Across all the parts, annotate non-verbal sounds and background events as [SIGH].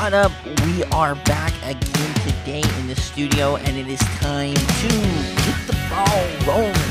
What up? We are back again today in the studio, and it is time to get the ball rolling.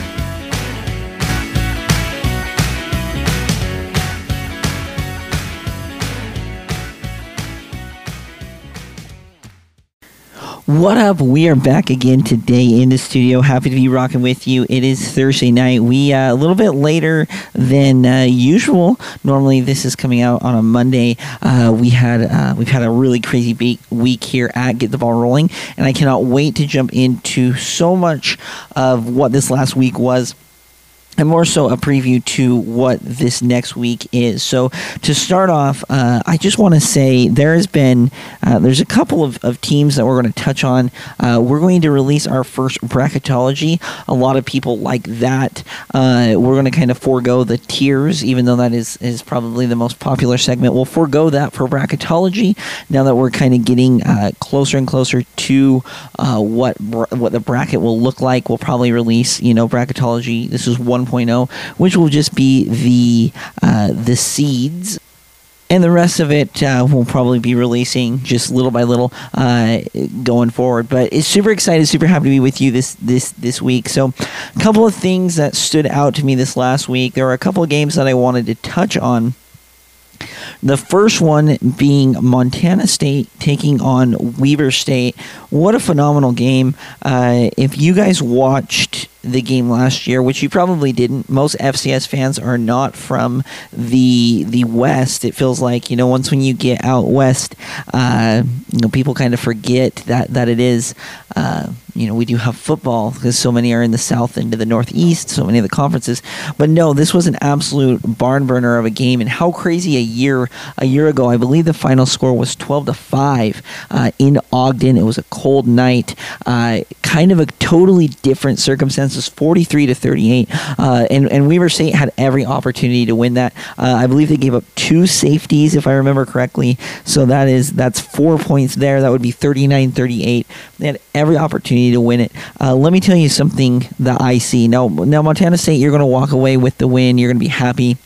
What up? We are back again today in the studio. Happy to be rocking with you. It is Thursday night. We uh, a little bit later than uh, usual. Normally, this is coming out on a Monday. Uh, we had uh, we've had a really crazy be- week here at Get the Ball Rolling, and I cannot wait to jump into so much of what this last week was and more so a preview to what this next week is. So to start off, uh, I just want to say there has been uh, there's a couple of, of teams that we're going to touch on. Uh, we're going to release our first bracketology. A lot of people like that. Uh, we're going to kind of forego the tiers, even though that is is probably the most popular segment. We'll forego that for bracketology now that we're kind of getting uh, closer and closer to uh, what what the bracket will look like. We'll probably release you know bracketology. This is one 1.0, which will just be the uh, the seeds and the rest of it uh, will probably be releasing just little by little uh, going forward. But it's super excited, super happy to be with you this this this week. So, a couple of things that stood out to me this last week. There are a couple of games that I wanted to touch on. The first one being Montana State taking on Weber State. What a phenomenal game! Uh, if you guys watched the game last year, which you probably didn't. Most FCS fans are not from the the West. It feels like you know once when you get out west, uh, you know people kind of forget that that it is. Uh, you know we do have football because so many are in the South and to the Northeast. So many of the conferences, but no, this was an absolute barn burner of a game. And how crazy a year a year ago! I believe the final score was twelve to five uh, in Ogden. It was a cold night, uh, kind of a totally different circumstance is 43 to 38. Uh, and, and Weber State had every opportunity to win that. Uh, I believe they gave up two safeties, if I remember correctly. So that is that's four points there. That would be 39 38. They had every opportunity to win it. Uh, let me tell you something that I see. Now, now Montana State, you're going to walk away with the win. You're going to be happy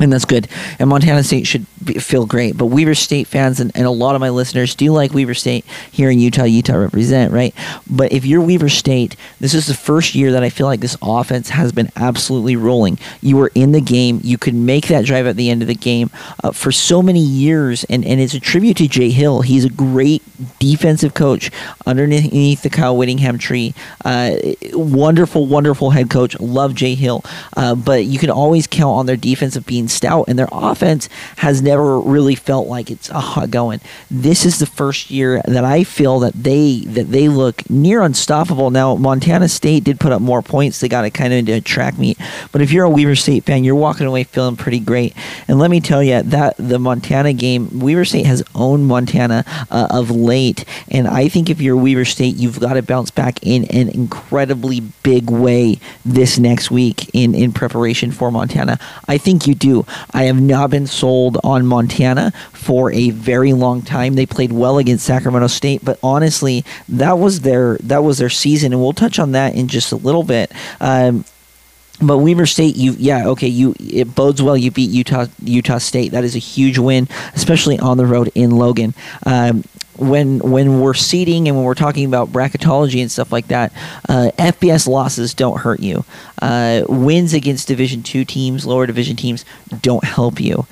and that's good. And Montana State should feel great. But Weber State fans and, and, a lot of my listeners do like Weber State here in Utah. Utah represent, right? But if you're Weber State, this is the first year that I feel like this offense has been absolutely rolling. You were in the game. You could make that drive at the end of the game uh, for so many years. And, and it's a tribute to Jay Hill. He's a great defensive coach underneath the Kyle Whittingham tree. Uh, wonderful, wonderful head coach. Love Jay Hill. Uh, but you can always count on their defense of being stout, and their offense has never really felt like it's uh, going. This is the first year that I feel that they that they look near unstoppable. Now Montana State did put up more points; they got it kind of into a track meet. But if you're a Weber State fan, you're walking away feeling pretty great. And let me tell you that the Montana game, Weber State has owned Montana uh, of late, and I think if you're Weber State, you've got to bounce back in an incredibly big way this next week in in preparation for Montana. I think you do. I have not been sold on Montana for a very long time. They played well against Sacramento State, but honestly, that was their that was their season, and we'll touch on that in just a little bit. Um, but Weber State, you yeah okay, you it bodes well. You beat Utah Utah State. That is a huge win, especially on the road in Logan. Um, when when we're seeding and when we're talking about bracketology and stuff like that, uh, FBS losses don't hurt you. Uh, wins against Division two teams, lower division teams, don't help you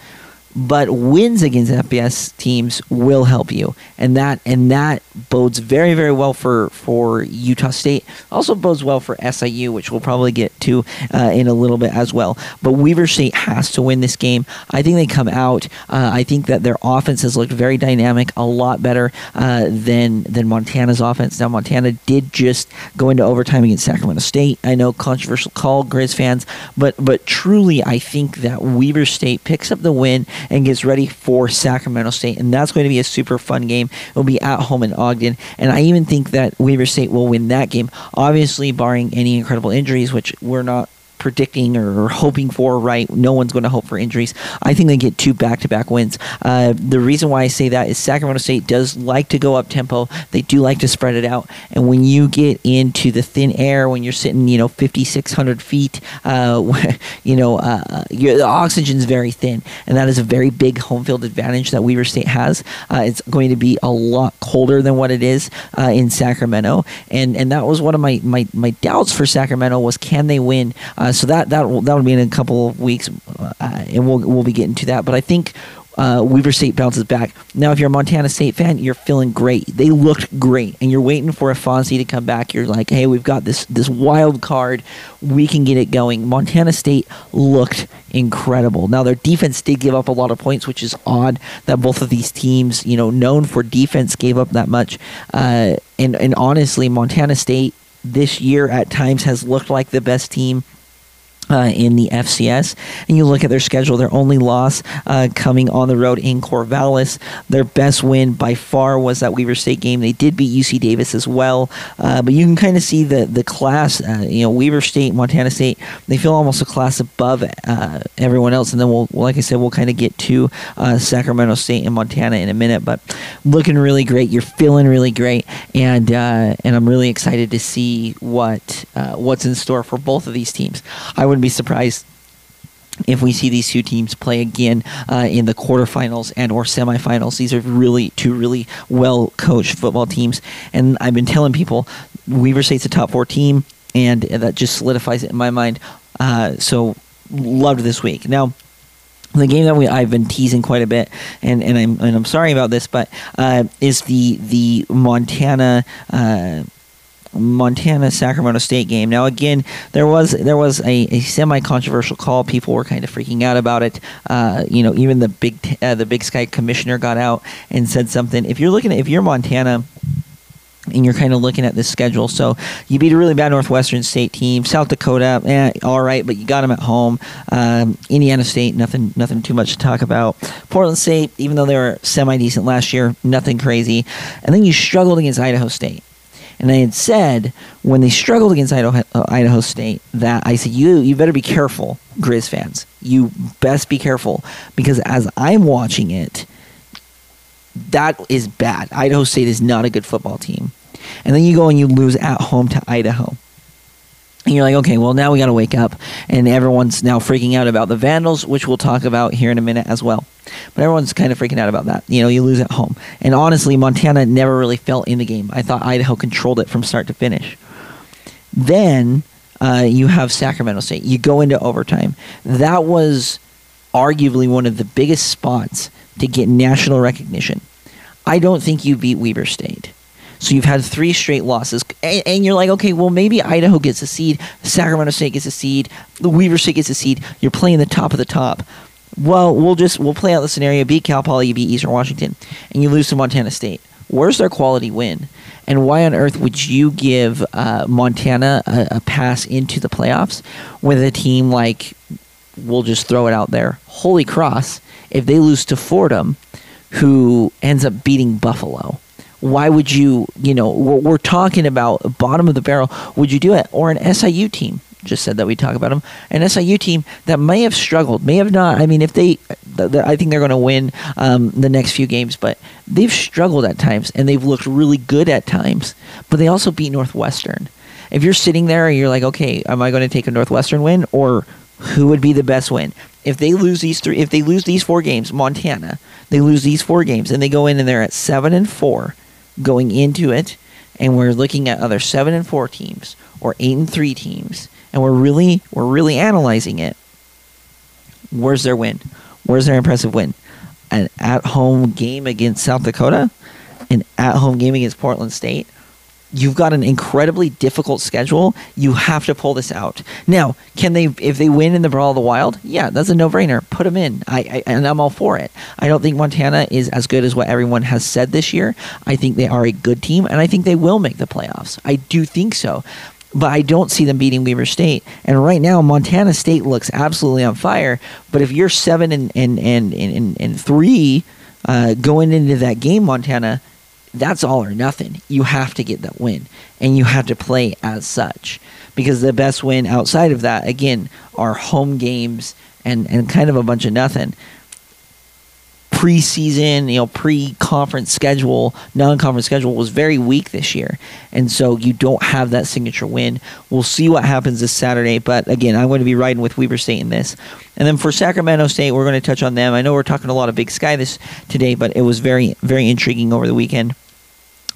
but wins against FBS teams will help you, and that and that bodes very very well for for Utah State. Also bodes well for SIU, which we'll probably get to uh, in a little bit as well. But Weber State has to win this game. I think they come out. Uh, I think that their offense has looked very dynamic, a lot better uh, than than Montana's offense. Now Montana did just go into overtime against Sacramento State. I know controversial call, Grizz fans, but but truly I think that Weber State picks up the win and gets ready for Sacramento State. And that's going to be a super fun game. It'll be at home in Ogden. And I even think that Weber State will win that game, obviously, barring any incredible injuries, which we're not predicting or hoping for, right? No one's going to hope for injuries. I think they get two back to back wins. Uh, the reason why I say that is Sacramento State does like to go up tempo, they do like to spread it out. And when you get into the thin air, when you're sitting, you know, 5,600 feet, uh, [LAUGHS] you know, uh, the oxygen's very thin. And that is a very big home field advantage that Weber State has. Uh, it's going to be a lot colder than what it is uh, in Sacramento. And and that was one of my, my, my doubts for Sacramento was can they win? Uh, so that that that would be in a couple of weeks, uh, and we'll we'll be getting to that. But I think uh, Weber State bounces back. Now, if you're a Montana State fan, you're feeling great. They looked great, and you're waiting for a Fonzie to come back. You're like, hey, we've got this this wild card. We can get it going. Montana State looked incredible. Now, their defense did give up a lot of points, which is odd that both of these teams, you know, known for defense, gave up that much. Uh, and and honestly, Montana State this year at times has looked like the best team uh, in the FCS. And you look at their schedule, their only loss uh, coming on the road in Corvallis. Their best win by far was that Weber State game. They did beat UC Davis as well, uh, but you can kind of see the the class. Uh, you know, Weber State, Montana State, they feel almost a class above uh, everyone else. And then we'll, like I said, we'll kind of get to uh, Sacramento State and Montana in a minute. But looking really great. You're feeling really great, and and I'm really excited to see what what's in store for both of these teams. I would be surprised if we see these two teams play again uh, in the quarterfinals and or semifinals. These are really two really well coached football teams. And i've been telling people Weber State's a top four team and that just solidifies it in my mind. Uh, so loved this week. Now the game that we I've been teasing quite a bit, and, and I'm and I'm sorry about this, but uh, is the the Montana uh, Montana Sacramento State game. Now again, there was there was a, a semi controversial call. People were kind of freaking out about it. Uh, you know, even the big uh, the Big Sky commissioner got out and said something. If you're looking at if you're Montana and you're kind of looking at this schedule. So you beat a really bad Northwestern State team. South Dakota, eh, all right, but you got them at home. Um, Indiana State, nothing, nothing too much to talk about. Portland State, even though they were semi decent last year, nothing crazy. And then you struggled against Idaho State. And I had said when they struggled against Idaho, uh, Idaho State that I said you you better be careful, Grizz fans. You best be careful because as I'm watching it, that is bad. Idaho State is not a good football team. And then you go and you lose at home to Idaho. And you're like, okay, well, now we got to wake up. And everyone's now freaking out about the Vandals, which we'll talk about here in a minute as well. But everyone's kind of freaking out about that. You know, you lose at home. And honestly, Montana never really felt in the game. I thought Idaho controlled it from start to finish. Then uh, you have Sacramento State. You go into overtime. That was arguably one of the biggest spots to get national recognition. I don't think you beat Weber State. So you've had three straight losses, and, and, you're like, okay, well maybe Idaho gets a seed, Sacramento State gets a seed, the Weber State gets a seed. You're playing the top of the top. Well, we'll just we'll play out the scenario: beat Cal Poly, you beat Eastern Washington, and you lose to Montana State. Where's their quality win? And why on earth would you give uh, Montana a, a pass into the playoffs with a team like? We'll just throw it out there. Holy Cross! If they lose to Fordham, who ends up beating Buffalo why would you, you know, we're, we're, talking about bottom of the barrel. Would you do it? Or an SIU team, just said that we talk about them. An SIU team that may have struggled, may have not. I mean, if they, I think they're going to win um, the next few games, but they've struggled at times and they've looked really good at times. But they also beat Northwestern. If you're sitting there and you're like, okay, am I going to take a Northwestern win or who would be the best win? If they lose these three, if they lose these four games, Montana, they lose these four games and they go in and they're at seven and four going into it, and we're looking at other seven and four teams or eight and three teams, and we're really we're really analyzing it. Where's their win? Where's their impressive win? An at home game against South Dakota, an at home game against Portland State, you've got an incredibly difficult schedule. You have to pull this out. Now, can they if they win in the Brawl of the Wild? Yeah, that's a no-brainer. Put them in. I, I, and I'm all for it. I don't think Montana is as good as what everyone has said this year. I think they are a good team and I think they will make the playoffs. I do think so. But I don't see them beating Weber State. And right now, Montana State looks absolutely on fire. But if you're seven and and and and, and, and three uh, going into that game, Montana, that's all or nothing. You have to get that win, and you have to play as such because the best win outside of that, again, are home games and and kind of a bunch of nothing preseason, you know, pre-conference schedule, non-conference schedule was very weak this year, and so you don't have that signature win. We'll see what happens this Saturday, but again, I'm going to be riding with Weber State in this. And then for Sacramento State, we're going to touch on them. I know we're talking a lot of Big Sky this today, but it was very, very intriguing over the weekend.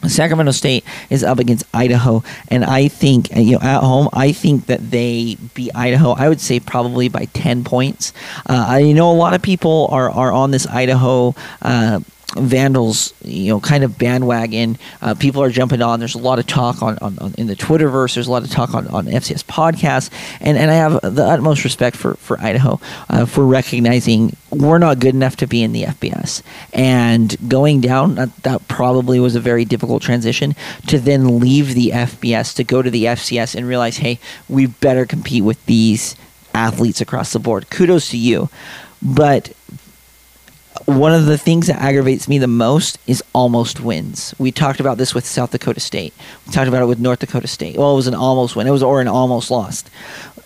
Sacramento State is up against Idaho, and I think you know at home. I think that they beat Idaho. I would say probably by ten points. Uh, I know a lot of people are are on this Idaho. Uh, Vandals, you know, kind of bandwagon. Uh, people are jumping on. There's a lot of talk on, on, on, in the Twitterverse. There's a lot of talk on, on FCS podcasts, and, and I have the utmost respect for for Idaho uh, for recognizing we're not good enough to be in the FBS and going down. That, that probably was a very difficult transition to then leave the FBS to go to the FCS and realize, hey, we better compete with these athletes across the board. Kudos to you, but one of the things that aggravates me the most is almost wins. We talked about this with South Dakota State. We talked about it with North Dakota State. Well, it was an almost win. It was or an almost lost.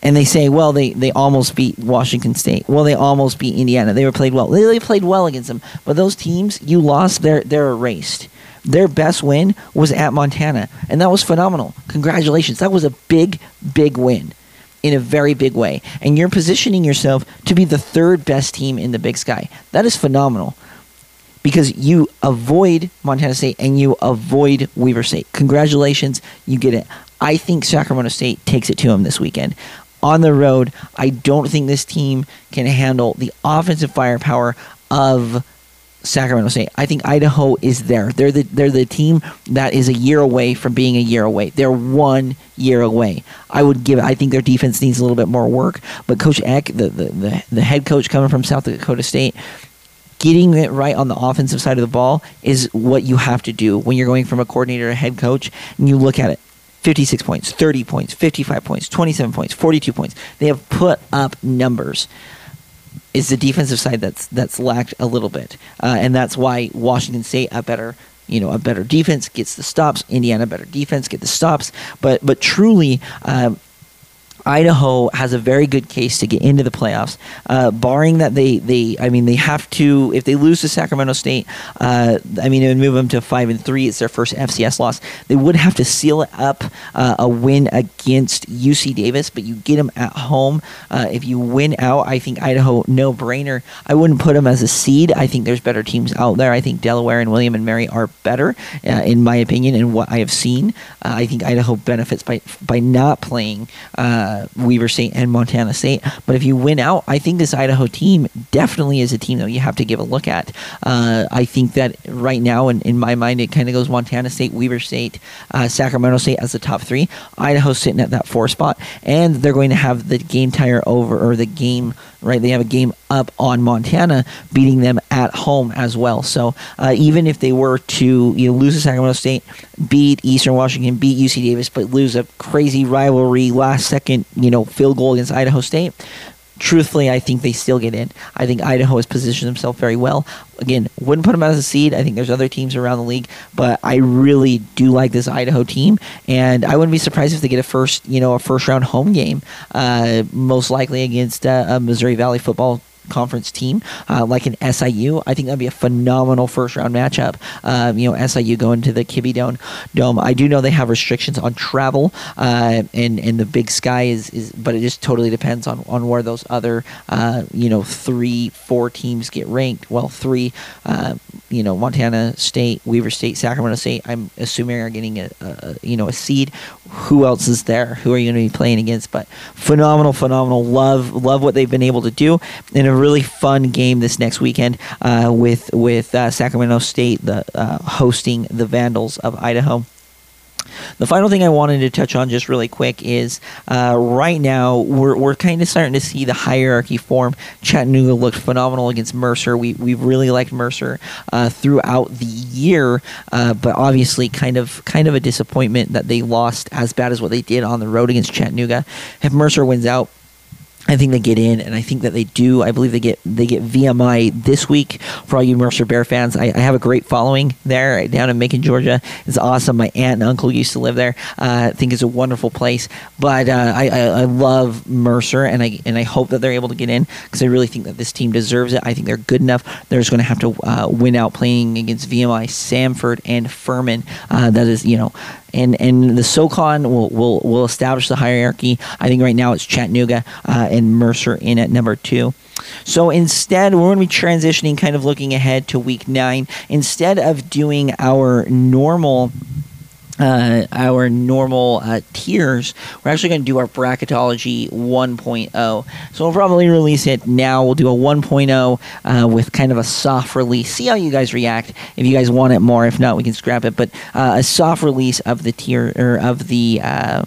And they say, well, they, they almost beat Washington State. Well, they almost beat Indiana. They were played well. They, they played well against them. But those teams you lost, they're they're erased. Their best win was at Montana, and that was phenomenal. Congratulations. That was a big, big win in a very big way. And you're positioning yourself to be the third best team in the Big Sky. That is phenomenal because you avoid Montana State and you avoid Weber State. Congratulations, you get it. I think Sacramento State takes it to them this weekend. On the road, I don't think this team can handle the offensive firepower of Sacramento State. I think Idaho is there. They're the they're the team that is a year away from being a year away. They're one year away. I would give. I think their defense needs a little bit more work. But Coach Eck, the the, the, the head coach coming from South Dakota State, getting it right on the offensive side of the ball is what you have to do when you're going from a coordinator to head coach and you look at it. 56 points, 30 points, 55 points, 27 points, 42 points. They have put up numbers is the defensive side that's that's lacked a little bit, uh, and that's why Washington State a better you know a better defense gets the stops. Indiana better defense get the stops, but but truly. Uh, Idaho has a very good case to get into the playoffs, uh, barring that they, they I mean they have to if they lose to Sacramento State, uh, I mean it would move them to five and three. It's their first FCS loss. They would have to seal it up uh, a win against UC Davis, but you get them at home. Uh, if you win out, I think Idaho no brainer. I wouldn't put them as a seed. I think there's better teams out there. I think Delaware and William and Mary are better, uh, in my opinion, and what I have seen. Uh, I think Idaho benefits by by not playing uh, Weber State and Montana State. But if you win out, I think this Idaho team definitely is a team that you have to give a look at. Uh, I think that right now, in, in my mind, it kind of goes Montana State, Weber State, uh, Sacramento State as the top three. Idaho's sitting at that four spot, and they're going to have the game tire over or the game right? They have a game up on Montana, beating them at home as well. So uh, even if they were to you know lose to Sacramento State, beat Eastern Washington, beat UC Davis, but lose a crazy rivalry last second you know field goal against Idaho State, truthfully, I think they still get in. I think Idaho has positioned themselves very well. Again, wouldn't put them as a seed. I think there's other teams around the league, but I really do like this Idaho team, and I wouldn't be surprised if they get a first, you know, a first round home game, uh, most likely against uh, a Missouri Valley football conference team uh, like an SIU. I think that'd be a phenomenal first round matchup. Um, you know, SIU going to the Kibbie Dome. Dome. I do know they have restrictions on travel, uh, and and the Big Sky is, is, but it just totally depends on, on where those other uh, you know three four teams get ranked. Well, three, uh, you know, Montana State, Weber State, Sacramento State. I'm assuming are getting a, a you know a seed. Who else is there? Who are you going to be playing against? But phenomenal, phenomenal. Love love what they've been able to do in a really fun game this next weekend uh, with with uh, Sacramento State the, uh, hosting the Vandals of Idaho. The final thing I wanted to touch on just really quick is uh, right now we're, we're kind of starting to see the hierarchy form. Chattanooga looked phenomenal against Mercer. We, we really liked Mercer uh, throughout the year, uh, but obviously kind of kind of a disappointment that they lost as bad as what they did on the road against Chattanooga. If Mercer wins out, I think they get in, and I think that they do. I believe they get they get VMI this week. For all you Mercer Bear fans, I, I have a great following there down in Macon, Georgia. It's awesome. My aunt and uncle used to live there. Uh, I think it's a wonderful place. But uh, I, I, I love Mercer, and I and I hope that they're able to get in because I really think that this team deserves it. I think they're good enough. They're just going to have to uh, win out playing against VMI, Samford, and Furman. Uh, that is, you know, and and the SoCon will will will establish the hierarchy. I think right now it's Chattanooga uh, and Mercer in at number two. So instead, we're going to be transitioning, kind of looking ahead to week nine. Instead of doing our normal uh, our normal uh, tiers, we're actually going to do our bracketology 1.0. So we'll probably release it now. We'll do a 1.0 uh, with kind of a soft release. See how you guys react. If you guys want it more, if not, we can scrap it. But uh, a soft release of the tier or of the uh,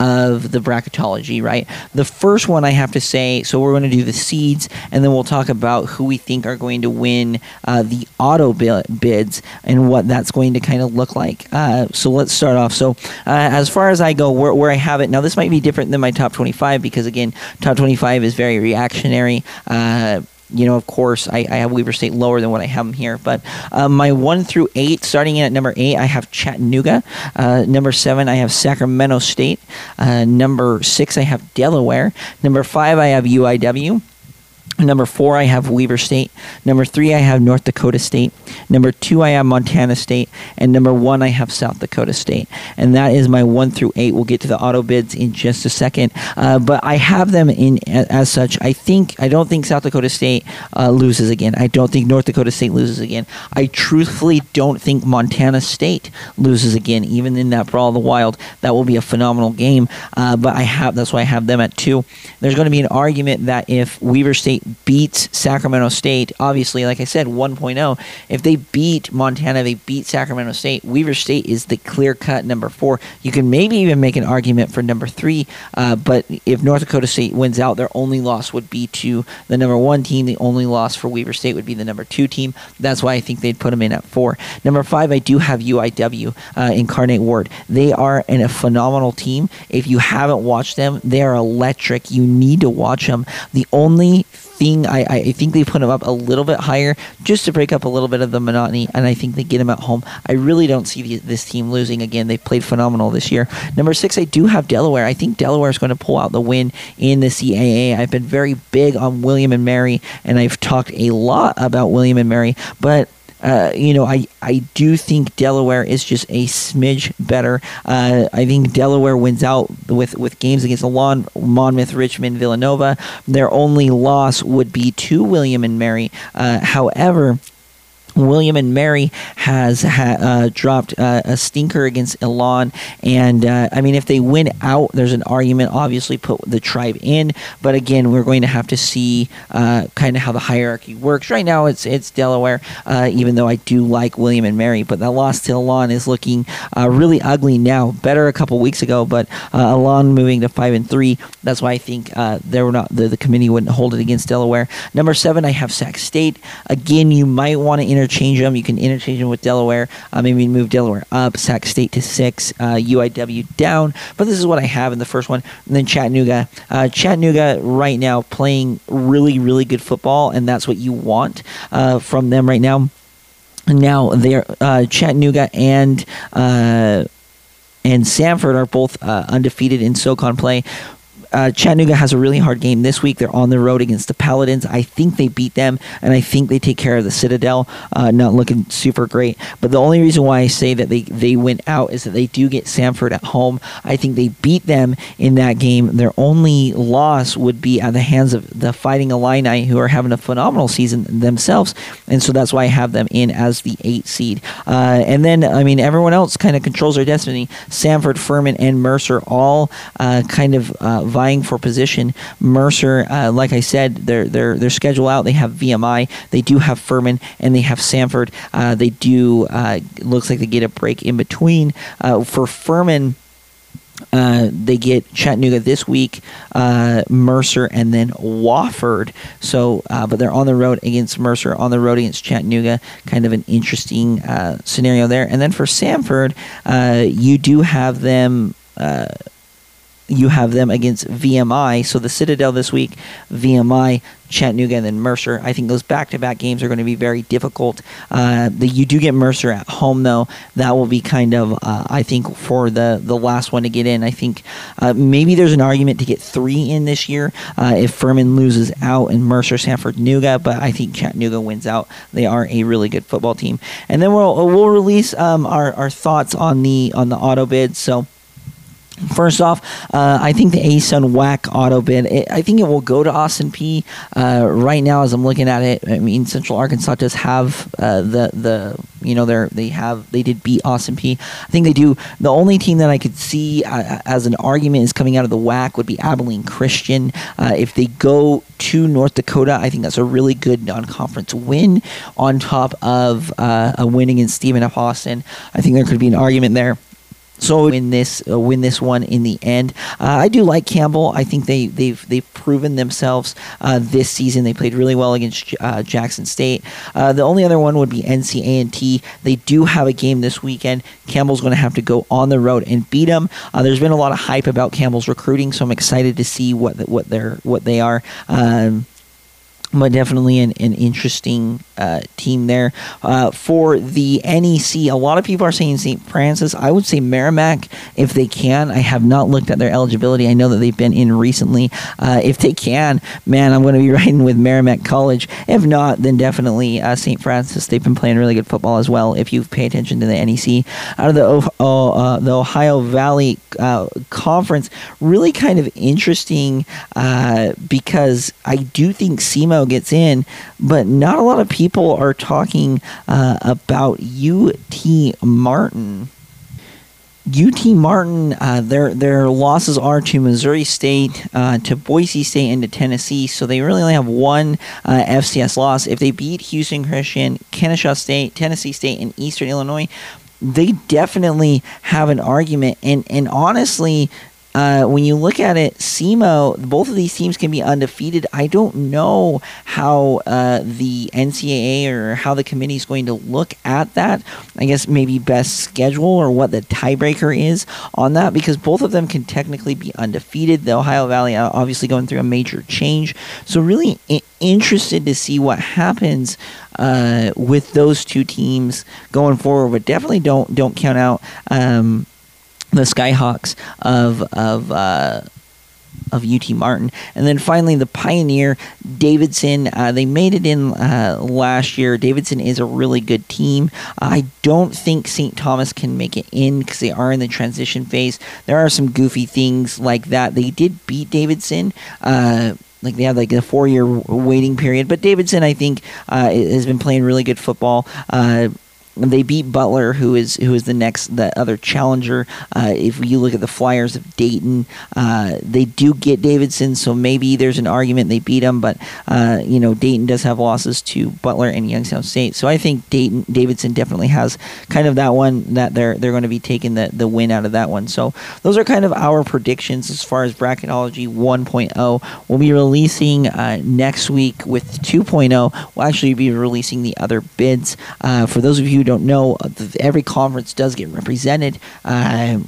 of the bracketology, right? The first one I have to say, so we're going to do the seeds, and then we'll talk about who we think are going to win uh, the auto bids and what that's going to kind of look like. Uh, so let's start off. So uh, as far as I go, where, where I have it now, this might be different than my top 25 because again, top 25 is very reactionary. Uh, you know, of course, I, I have Weber State lower than what I have them here. But um, my one through eight, starting in at number eight, I have Chattanooga. Uh, number seven, I have Sacramento State. Uh, number six, I have Delaware. Number five, I have UIW. Number four, I have Weber State. Number three, I have North Dakota State. Number two, I have Montana State. And number one, I have South Dakota State. And that is my one through eight. We'll get to the auto bids in just a second. Uh, but I have them in as such. I think, I don't think South Dakota State uh, loses again. I don't think North Dakota State loses again. I truthfully don't think Montana State loses again, even in that Brawl of the Wild. That will be a phenomenal game. Uh, but I have, that's why I have them at two. There's going to be an argument that if Weber State beats Sacramento State, obviously, like I said, 1.0. If they beat Montana, they beat Sacramento State. Weber State is the clear cut number four. You can maybe even make an argument for number three, uh, but if North Dakota State wins out, their only loss would be to the number one team. The only loss for Weber State would be the number two team. That's why I think they'd put them in at four. Number five, I do have UIW, uh, Incarnate Word. They are in a phenomenal team. If you haven't watched them, they are electric. You need to watch them. The only thing. I, I think they put him up a little bit higher just to break up a little bit of the monotony, and I think they get him at home. I really don't see the, this team losing again. They played phenomenal this year. Number six, I do have Delaware. I think Delaware is going to pull out the win in the CAA. I've been very big on William and Mary, and I've talked a lot about William and Mary, but uh, you know, I, I do think Delaware is just a smidge better. Uh, I think Delaware wins out with, with games against Elon, Monmouth, Richmond, Villanova. Their only loss would be to William and Mary. Uh, however, William and Mary has ha- uh, dropped uh, a stinker against Elon, and uh, I mean, if they win out, there's an argument. Obviously, put the tribe in, but again, we're going to have to see uh, kind of how the hierarchy works. Right now, it's it's Delaware, uh, even though I do like William and Mary, but that loss to Elon is looking uh, really ugly now. Better a couple weeks ago, but Elon moving to five and three. That's why I think they were not the, the committee wouldn't hold it against Delaware. Number seven, I have Sac State. Again, you might want to enter interchange them. You can interchange them with Delaware. Uh, maybe move Delaware up, Sac State to six, uh, UIW down. But this is what I have in the first one. And then Chattanooga. Uh, Chattanooga right now playing really, really good football, and that's what you want uh, from them right now. Now they're uh, Chattanooga and uh, and Samford are both uh, undefeated in SoCon play uh, Chattanooga has a really hard game this week. They're on the road against the Paladins. I think they beat them, and I think they take care of the Citadel. Uh, not looking super great, but the only reason why I say that they they went out is that they do get Samford at home. I think they beat them in that game. Their only loss would be at the hands of the Fighting Illini, who are having a phenomenal season themselves, and so that's why I have them in as the eight seed. Uh, and then I mean everyone else kind of controls their destiny. Samford, Furman, and Mercer all uh, kind of uh, vying for position. Mercer, uh, like I said, their their their schedule out. They have VMI, they do have Furman, and they have Samford. Uh, they do uh, looks like they get a break in between. Uh, for Furman. Uh, they get Chattanooga this week, uh, Mercer, and then Wofford. So, uh, but they're on the road against Mercer, on the road against Chattanooga. Kind of an interesting uh, scenario there. And then for Samford, you do have them you have them against VMI. So the Citadel this week, VMI, Chattanooga, and then Mercer. I think those back-to-back games are going to be very difficult. Uh, the, you do get Mercer at home though. That will be kind of, uh, I think, for the the last one to get in. I think uh, maybe there's an argument to get three in this year uh, if Furman loses out and Mercer, Samford, Nuga. But I think Chattanooga wins out. They are a really good football team. And then we'll we'll release um, our our thoughts on the on the auto bid. So. First off, uh, I think the ASUN WAC auto bid, it, I think it will go to Austin Peay Uh, right now, as I'm looking at it, I mean, Central Arkansas does have uh, the the you know they they have they did beat Austin Peay I think they do. The only team that I could see uh, as an argument is coming out of the WAC would be Abilene Christian. Uh, if they go to North Dakota, I think that's a really good non-conference win on top of uh, a win against Stephen F. Austin. I think there could be an argument there so win this uh, win this one in the end. Uh, I do like Campbell. I think they they've they've proven themselves uh, this season. They played really well against uh, Jackson State. Uh, the only other one would be NC A&T. They do have a game this weekend. Campbell's going to have to go on the road and beat them. Uh, there's been a lot of hype about Campbell's recruiting, so I'm excited to see what what they're what they are. Um, but definitely an, an interesting uh, team there. Uh, for the NEC, a lot of people are saying St. Francis. I would say Merrimack if they can. I have not looked at their eligibility. I know that they've been in recently. Uh, if they can, man, I'm going to be [LAUGHS] riding with Merrimack College. If not, then definitely uh, St. Francis. They've been playing really good football as well. If you pay attention to the NEC out of the uh, the Ohio Valley uh, Conference, really kind of interesting because I do think SEMO gets in, but not a lot of people are talking uh, about UT Martin. UT Martin, uh, their their losses are to Missouri State, uh, to Boise State, and to Tennessee. So they really only have one uh, FCS loss. If they beat Houston Christian, Kennesaw State, Tennessee State, and Eastern Illinois, they definitely have an argument. And and honestly, uh, when you look at it, SEMO, both of these teams can be undefeated. I don't know how uh, the NCAA or how the committee is going to look at that. I guess maybe best schedule or what the tiebreaker is on that because both of them can technically be undefeated. The Ohio Valley uh, obviously going through a major change. So, really I- interested to see what happens. Uh, with those two teams going forward, but definitely don't don't count out um, the Skyhawks of of uh, of UT Martin, and then finally the Pioneer Davidson. Uh, they made it in uh, last year. Davidson is a really good team. I don't think St. Thomas can make it in because they are in the transition phase. There are some goofy things like that. They did beat Davidson. Uh, like they have like a four year waiting period. But Davidson, I think, uh, has been playing really good football. Uh, they beat Butler, who is who is the next the other challenger. Uh, if you look at the Flyers of Dayton, uh, they do get Davidson, so maybe there's an argument they beat them. But uh, you know, Dayton does have losses to Butler and Youngstown State, so I think Dayton Davidson definitely has kind of that one that they're they're going to be taking the the win out of that one. So those are kind of our predictions as far as bracketology 1.0. We'll be releasing uh, next week with 2.0. We'll actually be releasing the other bids uh, for those of you don't know, uh, every conference does get represented. Uh,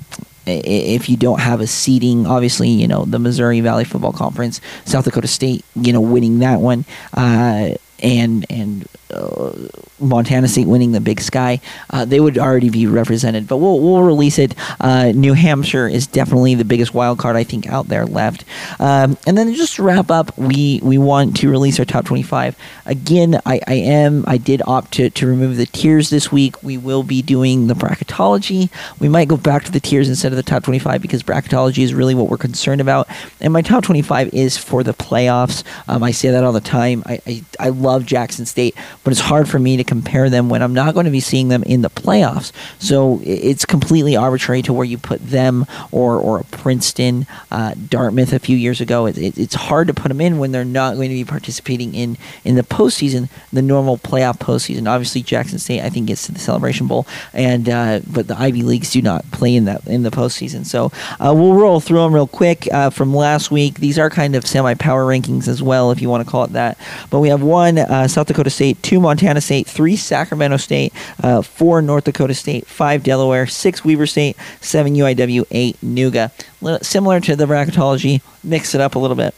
if you don't have a seating, obviously, you know, the Missouri Valley Football Conference, South Dakota State, you know, winning that one, uh, and and uh, Montana State winning the Big Sky, uh, they would already be represented. But we'll we'll release it. Uh, New Hampshire is definitely the biggest wild card I think out there left. Um, and then just to wrap up, we we want to release our top twenty five. Again, I, I am I did opt to, to remove the tiers this week. We will be doing the bracketology. We might go back to the tiers instead of the top twenty five because bracketology is really what we're concerned about. And my top twenty five is for the playoffs. Um, I say that all the time. I, I I love Jackson State but it's hard for me to compare them when I'm not going to be seeing them in the playoffs. So it's completely arbitrary to where you put them or or Princeton, uh, Dartmouth a few years ago. It, it, it's hard to put them in when they're not going to be participating in in the postseason, the normal playoff postseason. Obviously, Jackson State I think gets to the Celebration Bowl, and uh, but the Ivy Leagues do not play in that in the postseason. So uh, we'll roll through them real quick uh, from last week. These are kind of semi power rankings as well, if you want to call it that. But we have one uh, South Dakota State, 2 Montana State, 3 Sacramento State, uh, 4 North Dakota State, 5 Delaware, 6 Weber State, 7 UIW, 8 Nuga. Similar to the bracketology, mix it up a little bit.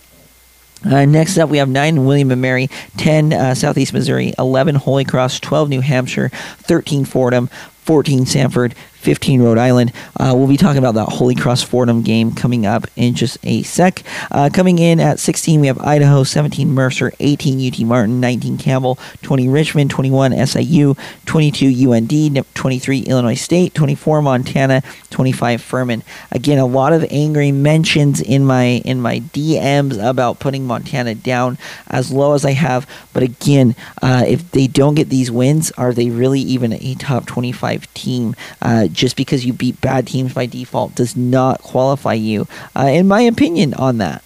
Uh, next up, we have 9 William and Mary, 10 uh, Southeast Missouri, 11 Holy Cross, 12 New Hampshire, 13 Fordham, 14 Samford, 15 Rhode Island. Uh, we'll be talking about that Holy Cross Fordham game coming up in just a sec. Uh, coming in at 16, we have Idaho, 17 Mercer, 18 UT Martin, 19 Campbell, 20 Richmond, 21 SIU, 22 UND, 23 Illinois State, 24 Montana, 25 Furman. Again, a lot of angry mentions in my in my DMs about putting Montana down as low as I have. But again, uh, if they don't get these wins, are they really even a top 25 team? Uh, just because you beat bad teams by default does not qualify you, uh, in my opinion, on that.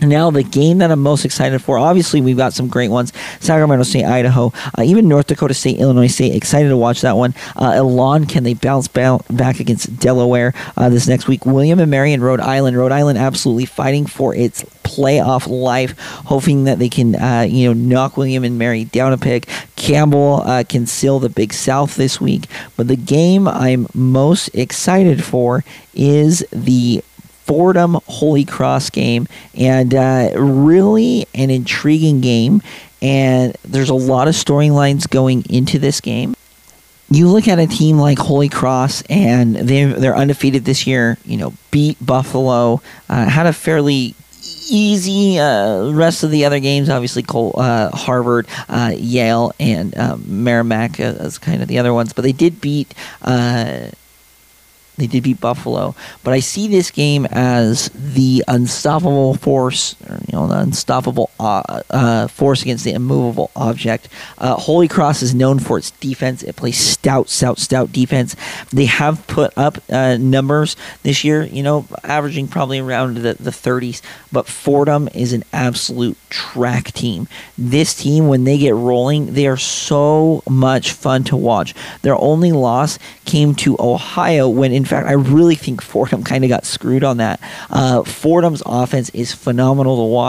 Now, the game that I'm most excited for, obviously, we've got some great ones. Sacramento State, Idaho, uh, even North Dakota State, Illinois State. Excited to watch that one. Uh, Elon, can they bounce back against Delaware uh, this next week? William and Mary in Rhode Island. Rhode Island absolutely fighting for its playoff life, hoping that they can, uh, you know, knock William and Mary down a peg. Campbell uh, can seal the Big South this week. But the game I'm most excited for is the Fordham Holy Cross game, and uh, really an intriguing game. And there's a lot of storylines going into this game. You look at a team like Holy Cross, and they they're undefeated this year. You know, beat Buffalo, uh, had a fairly easy uh, rest of the other games. Obviously, Cole, uh, Harvard, uh, Yale, and um, Merrimack as kind of the other ones. But they did beat uh, they did beat Buffalo, but I see this game as the unstoppable force, or, you know, unstoppable uh, uh, force against the immovable object. Uh, Holy Cross is known for its defense. It plays stout, stout, stout defense. They have put up uh, numbers this year, you know, averaging probably around the, the 30s, but Fordham is an absolute track team. This team, when they get rolling, they are so much fun to watch. Their only loss came to Ohio when, in fact, I really think Fordham [LAUGHS] kind of got screwed on that. Uh, Fordham's offense is phenomenal to watch.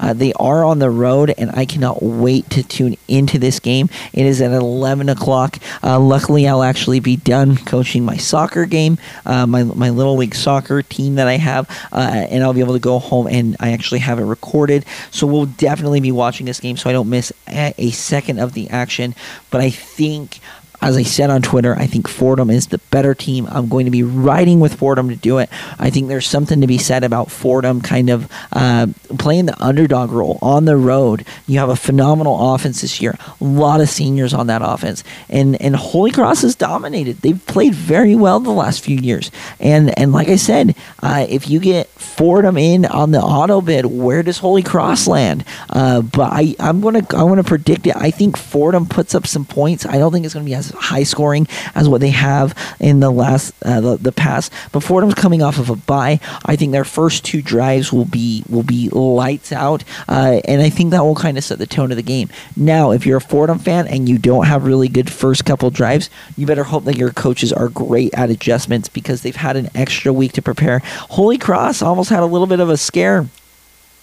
Uh, they are on the road, and I cannot wait to tune into this game. It is at 11 o'clock. Uh, luckily, I'll actually be done coaching my soccer game, uh, my, my little league soccer team that I have, uh, and I'll be able to go home and I actually have it recorded. So we'll definitely be watching this game so I don't miss a second of the action. But I think as I said on Twitter, I think Fordham is the better team. I'm going to be riding with Fordham to do it. I think there's something to be said about Fordham kind of uh, playing the underdog role on the road. You have a phenomenal offense this year, a lot of seniors on that offense, and and Holy Cross has dominated. They've played very well the last few years, and and like I said, uh, if you get Fordham in on the auto bid, where does Holy Cross land? Uh, but I I'm gonna I want to predict it. I think Fordham puts up some points. I don't think it's gonna be as high scoring as what they have in the last uh, the, the past. But Fordham's coming off of a bye. I think their first two drives will be will be lights out, uh, and I think that will kind of set the tone of the game. Now, if you're a Fordham fan and you don't have really good first couple drives, you better hope that your coaches are great at adjustments because they've had an extra week to prepare. Holy Cross almost had a little bit of a scare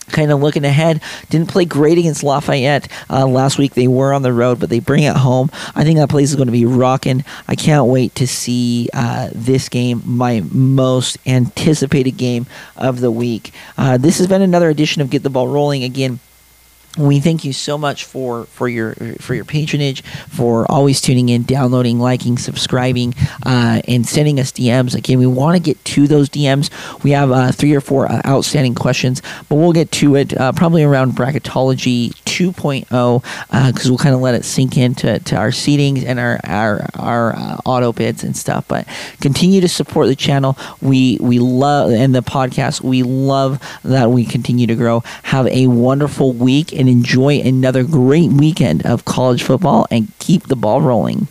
kind of looking ahead. Didn't play great against Lafayette uh, last week. They were on the road, but they bring it home. I think that place is going to be rocking. I can't wait to see uh, this game, my most anticipated game of the week. Uh, this has been another edition of Get the Ball Rolling. Again, we thank you so much for for your for your patronage for always tuning in downloading liking subscribing uh, and sending us dms again we want to get to those dms we have uh, three or four uh, outstanding questions but we'll get to it uh, probably around bracketology 2.0 because uh, we'll kind of let it sink into to our seatings and our our, our uh, auto bids and stuff but continue to support the channel. We we love and the podcast we love that we continue to grow. Have a wonderful week and enjoy another great weekend of college football and keep the ball rolling.